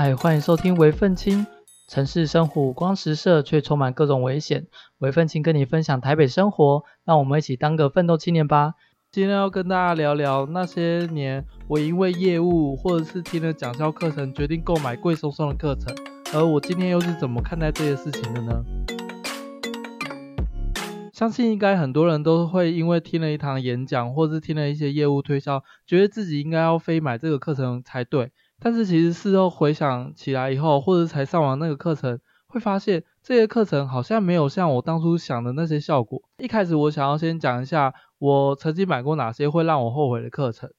嗨，欢迎收听微奋青。城市生活五光十色，却充满各种危险。微奋青跟你分享台北生活，让我们一起当个奋斗青年吧。今天要跟大家聊聊那些年我因为业务或者是听了讲销课程，决定购买贵松松的课程，而我今天又是怎么看待这些事情的呢？相信应该很多人都会因为听了一堂演讲，或是听了一些业务推销，觉得自己应该要非买这个课程才对。但是其实事后回想起来以后，或者才上完那个课程，会发现这些课程好像没有像我当初想的那些效果。一开始我想要先讲一下我曾经买过哪些会让我后悔的课程。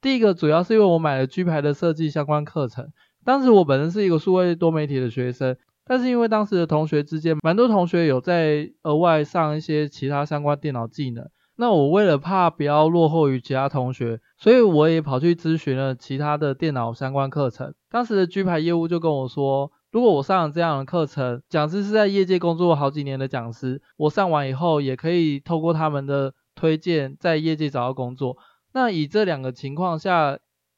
第一个主要是因为我买了 G 牌的设计相关课程，当时我本身是一个数位多媒体的学生，但是因为当时的同学之间，蛮多同学有在额外上一些其他相关电脑技能。那我为了怕不要落后于其他同学，所以我也跑去咨询了其他的电脑相关课程。当时的 G 牌业务就跟我说，如果我上了这样的课程，讲师是在业界工作好几年的讲师，我上完以后也可以透过他们的推荐，在业界找到工作。那以这两个情况下，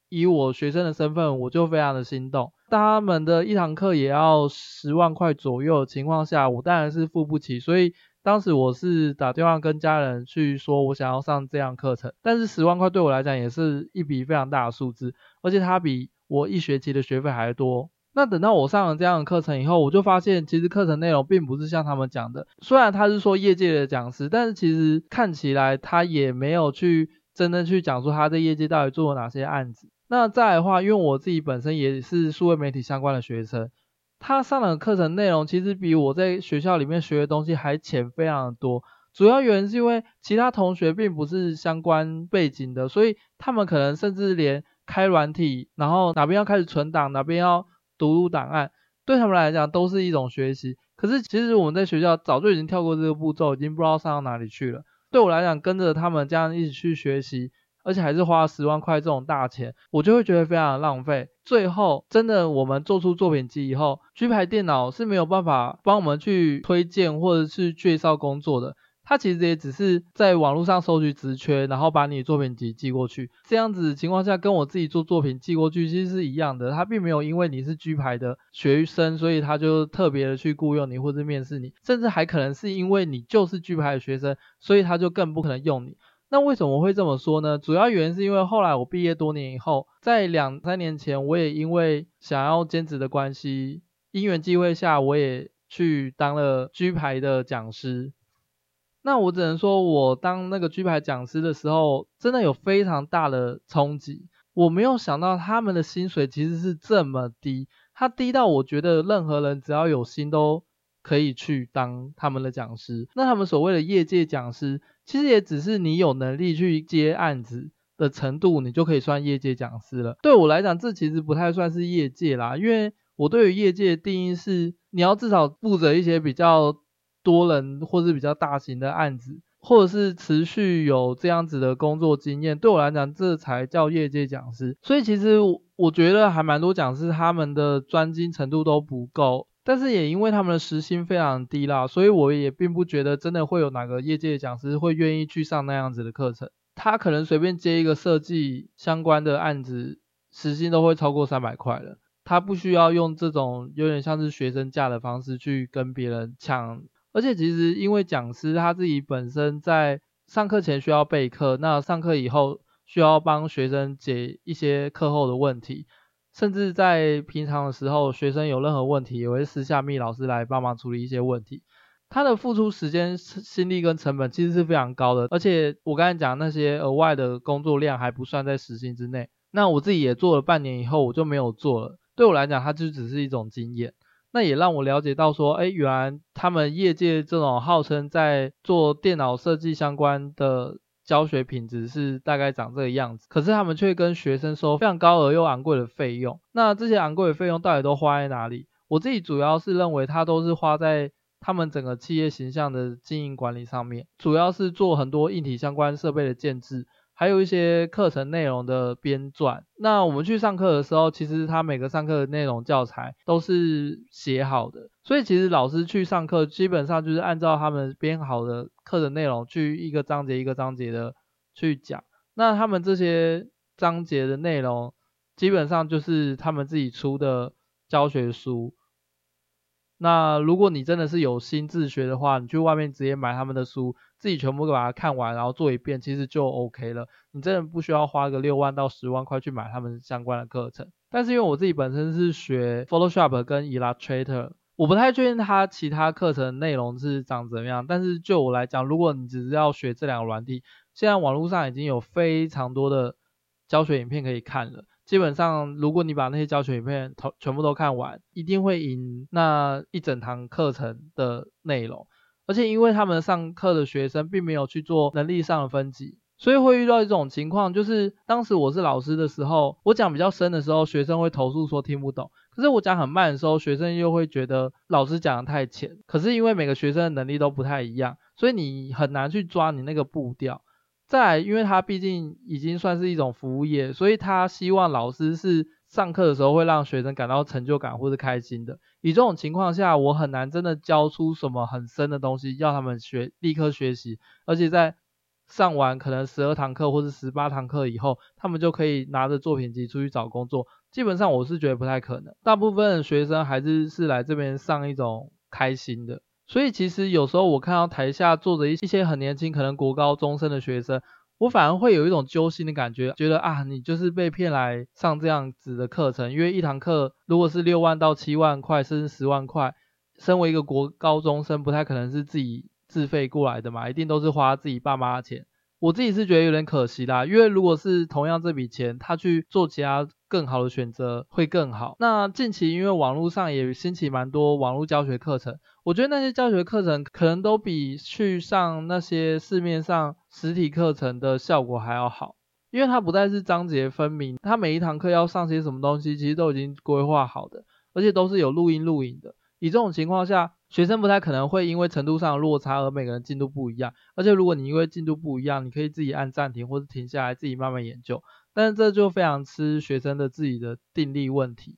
以我学生的身份，我就非常的心动。他们的一堂课也要十万块左右的情况下，我当然是付不起，所以。当时我是打电话跟家人去说，我想要上这样课程，但是十万块对我来讲也是一笔非常大的数字，而且它比我一学期的学费还多。那等到我上了这样的课程以后，我就发现其实课程内容并不是像他们讲的，虽然他是说业界的讲师，但是其实看起来他也没有去真的去讲说他在业界到底做了哪些案子。那再来的话，因为我自己本身也是数位媒体相关的学生。他上的课程内容其实比我在学校里面学的东西还浅非常的多，主要原因是因为其他同学并不是相关背景的，所以他们可能甚至连开软体，然后哪边要开始存档，哪边要读入档案，对他们来讲都是一种学习。可是其实我们在学校早就已经跳过这个步骤，已经不知道上到哪里去了。对我来讲，跟着他们这样一起去学习。而且还是花十万块这种大钱，我就会觉得非常的浪费。最后，真的我们做出作品集以后，G 牌电脑是没有办法帮我们去推荐或者是介绍工作的。它其实也只是在网络上收集职缺，然后把你作品集寄过去。这样子情况下，跟我自己做作品寄过去其实是一样的。它并没有因为你是 G 牌的学生，所以他就特别的去雇佣你或者面试你，甚至还可能是因为你就是 G 牌的学生，所以他就更不可能用你。那为什么会这么说呢？主要原因是因为后来我毕业多年以后，在两三年前，我也因为想要兼职的关系，因缘际会下，我也去当了 G 牌的讲师。那我只能说，我当那个 G 牌讲师的时候，真的有非常大的冲击。我没有想到他们的薪水其实是这么低，它低到我觉得任何人只要有心都可以去当他们的讲师。那他们所谓的业界讲师，其实也只是你有能力去接案子的程度，你就可以算业界讲师了。对我来讲，这其实不太算是业界啦，因为我对于业界的定义是，你要至少负责一些比较多人或是比较大型的案子，或者是持续有这样子的工作经验。对我来讲，这才叫业界讲师。所以其实我觉得还蛮多讲师他们的专精程度都不够。但是也因为他们的时薪非常低啦，所以我也并不觉得真的会有哪个业界讲师会愿意去上那样子的课程。他可能随便接一个设计相关的案子，时薪都会超过三百块了。他不需要用这种有点像是学生价的方式去跟别人抢。而且其实因为讲师他自己本身在上课前需要备课，那上课以后需要帮学生解一些课后的问题。甚至在平常的时候，学生有任何问题，也会私下密老师来帮忙处理一些问题。他的付出时间、心力跟成本其实是非常高的，而且我刚才讲那些额外的工作量还不算在时薪之内。那我自己也做了半年以后，我就没有做了。对我来讲，它就只是一种经验。那也让我了解到说，哎，原来他们业界这种号称在做电脑设计相关的。教学品质是大概长这个样子，可是他们却跟学生收非常高额又昂贵的费用。那这些昂贵的费用到底都花在哪里？我自己主要是认为它都是花在他们整个企业形象的经营管理上面，主要是做很多硬体相关设备的建制。还有一些课程内容的编撰。那我们去上课的时候，其实他每个上课的内容教材都是写好的，所以其实老师去上课，基本上就是按照他们编好的课程内容去一个章节一个章节的去讲。那他们这些章节的内容，基本上就是他们自己出的教学书。那如果你真的是有心自学的话，你去外面直接买他们的书，自己全部把它看完，然后做一遍，其实就 OK 了。你真的不需要花个六万到十万块去买他们相关的课程。但是因为我自己本身是学 Photoshop 跟 Illustrator，我不太确定它其他课程内容是长怎么样。但是就我来讲，如果你只是要学这两个软体，现在网络上已经有非常多的教学影片可以看了。基本上，如果你把那些教学影片全部都看完，一定会赢那一整堂课程的内容。而且，因为他们上课的学生并没有去做能力上的分级，所以会遇到一种情况，就是当时我是老师的时候，我讲比较深的时候，学生会投诉说听不懂；可是我讲很慢的时候，学生又会觉得老师讲的太浅。可是因为每个学生的能力都不太一样，所以你很难去抓你那个步调。再，因为他毕竟已经算是一种服务业，所以他希望老师是上课的时候会让学生感到成就感或是开心的。以这种情况下，我很难真的教出什么很深的东西，要他们学立刻学习，而且在上完可能十二堂课或是十八堂课以后，他们就可以拿着作品集出去找工作。基本上我是觉得不太可能，大部分的学生还是是来这边上一种开心的。所以其实有时候我看到台下坐着一一些很年轻，可能国高中生的学生，我反而会有一种揪心的感觉，觉得啊，你就是被骗来上这样子的课程，因为一堂课如果是六万到七万块，甚至十万块，身为一个国高中生，不太可能是自己自费过来的嘛，一定都是花自己爸妈的钱。我自己是觉得有点可惜啦，因为如果是同样这笔钱，他去做其他更好的选择会更好。那近期因为网络上也兴起蛮多网络教学课程。我觉得那些教学课程可能都比去上那些市面上实体课程的效果还要好，因为它不再是章节分明，它每一堂课要上些什么东西，其实都已经规划好的，而且都是有录音录影的。以这种情况下，学生不太可能会因为程度上的落差而每个人进度不一样。而且如果你因为进度不一样，你可以自己按暂停或者停下来自己慢慢研究，但是这就非常吃学生的自己的定力问题。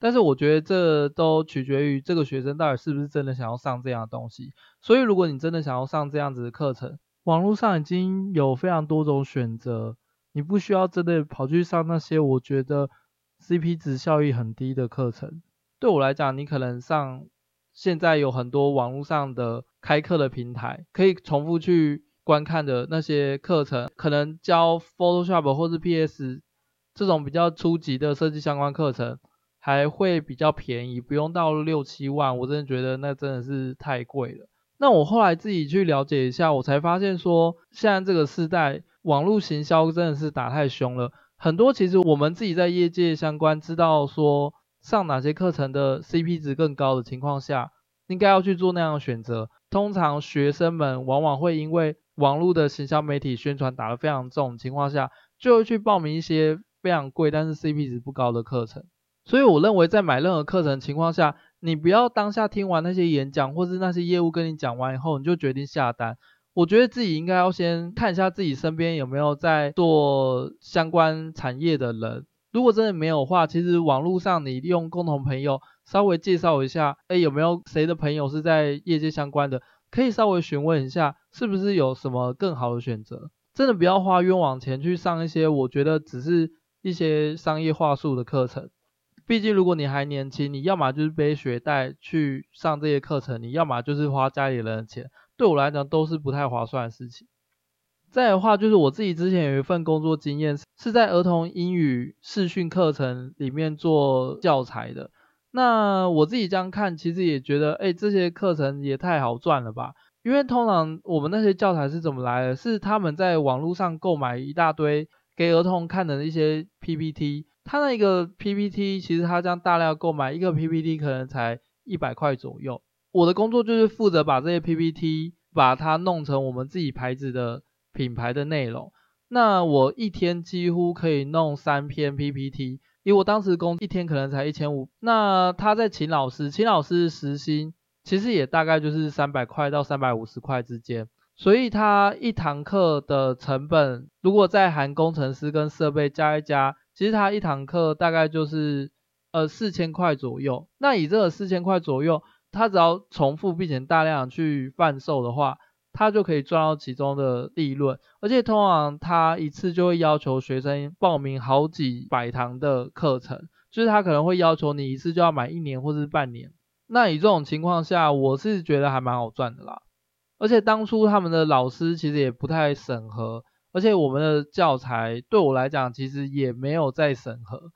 但是我觉得这都取决于这个学生到底是不是真的想要上这样的东西。所以如果你真的想要上这样子的课程，网络上已经有非常多种选择，你不需要真的跑去上那些我觉得 CP 值效益很低的课程。对我来讲，你可能上现在有很多网络上的开课的平台，可以重复去观看的那些课程，可能教 Photoshop 或是 PS 这种比较初级的设计相关课程。还会比较便宜，不用到六七万，我真的觉得那真的是太贵了。那我后来自己去了解一下，我才发现说，现在这个时代，网络行销真的是打太凶了。很多其实我们自己在业界相关知道说，上哪些课程的 CP 值更高的情况下，应该要去做那样的选择。通常学生们往往会因为网络的行销媒体宣传打得非常重的情况下，就会去报名一些非常贵但是 CP 值不高的课程。所以我认为，在买任何课程情况下，你不要当下听完那些演讲，或是那些业务跟你讲完以后，你就决定下单。我觉得自己应该要先看一下自己身边有没有在做相关产业的人。如果真的没有的话，其实网络上你利用共同朋友稍微介绍一下，诶，有没有谁的朋友是在业界相关的，可以稍微询问一下，是不是有什么更好的选择。真的不要花冤枉钱去上一些我觉得只是一些商业话术的课程。毕竟，如果你还年轻，你要么就是背学贷去上这些课程，你要么就是花家里人的钱。对我来讲，都是不太划算的事情。再的话，就是我自己之前有一份工作经验，是在儿童英语视讯课程里面做教材的。那我自己这样看，其实也觉得，哎，这些课程也太好赚了吧？因为通常我们那些教材是怎么来的？是他们在网络上购买一大堆给儿童看的一些 PPT。他那个 PPT，其实他这样大量购买一个 PPT 可能才一百块左右。我的工作就是负责把这些 PPT 把它弄成我们自己牌子的品牌的内容。那我一天几乎可以弄三篇 PPT，因为我当时工一天可能才一千五。那他在请老师，请老师时薪其实也大概就是三百块到三百五十块之间。所以他一堂课的成本，如果再含工程师跟设备加一加。其实他一堂课大概就是呃四千块左右，那以这个四千块左右，他只要重复并且大量去贩售的话，他就可以赚到其中的利润。而且通常他一次就会要求学生报名好几百堂的课程，就是他可能会要求你一次就要买一年或是半年。那以这种情况下，我是觉得还蛮好赚的啦。而且当初他们的老师其实也不太审核，而且我们的教材对我来讲其实也没有在审核。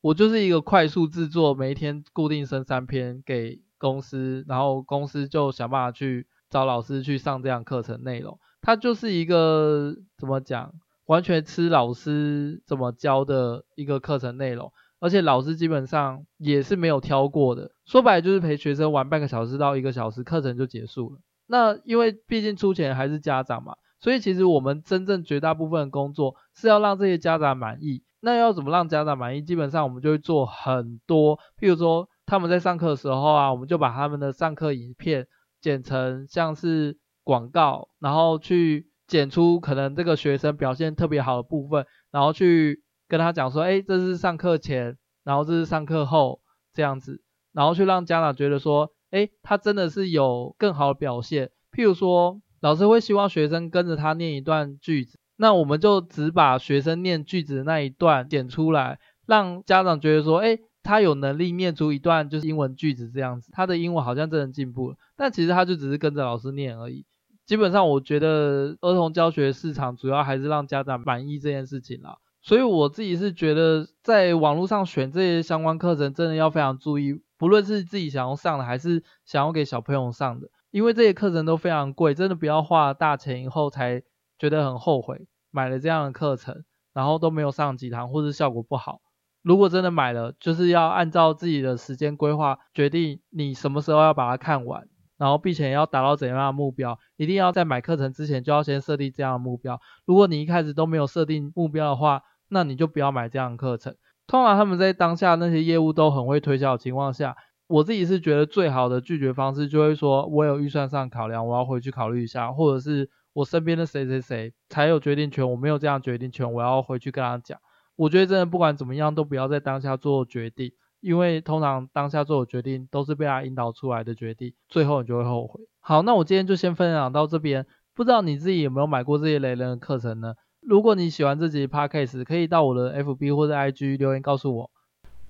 我就是一个快速制作，每一天固定生三篇给公司，然后公司就想办法去找老师去上这样课程内容。它就是一个怎么讲，完全吃老师怎么教的一个课程内容，而且老师基本上也是没有挑过的。说白了就是陪学生玩半个小时到一个小时，课程就结束了。那因为毕竟出钱还是家长嘛，所以其实我们真正绝大部分的工作是要让这些家长满意。那要怎么让家长满意？基本上我们就会做很多，譬如说他们在上课的时候啊，我们就把他们的上课影片剪成像是。广告，然后去剪出可能这个学生表现特别好的部分，然后去跟他讲说，哎，这是上课前，然后这是上课后这样子，然后去让家长觉得说，哎，他真的是有更好的表现。譬如说，老师会希望学生跟着他念一段句子，那我们就只把学生念句子的那一段剪出来，让家长觉得说，哎。他有能力念出一段就是英文句子这样子，他的英文好像真的进步了，但其实他就只是跟着老师念而已。基本上我觉得儿童教学市场主要还是让家长满意这件事情啦，所以我自己是觉得在网络上选这些相关课程真的要非常注意，不论是自己想要上的还是想要给小朋友上的，因为这些课程都非常贵，真的不要花大钱以后才觉得很后悔买了这样的课程，然后都没有上几堂或是效果不好。如果真的买了，就是要按照自己的时间规划，决定你什么时候要把它看完，然后并且要达到怎样的目标，一定要在买课程之前就要先设定这样的目标。如果你一开始都没有设定目标的话，那你就不要买这样的课程。通常他们在当下那些业务都很会推销的情况下，我自己是觉得最好的拒绝方式就会说，我有预算上考量，我要回去考虑一下，或者是我身边的谁谁谁才有决定权，我没有这样决定权，我要回去跟他讲。我觉得真的不管怎么样，都不要在当下做决定，因为通常当下做的决定都是被他引导出来的决定，最后你就会后悔。好，那我今天就先分享到这边，不知道你自己有没有买过这些雷人的课程呢？如果你喜欢这集 Podcast，可以到我的 FB 或者 IG 留言告诉我。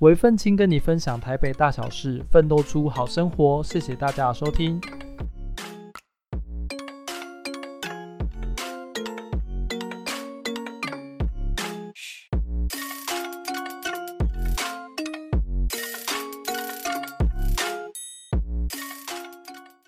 韦奋青跟你分享台北大小事，奋斗出好生活。谢谢大家的收听。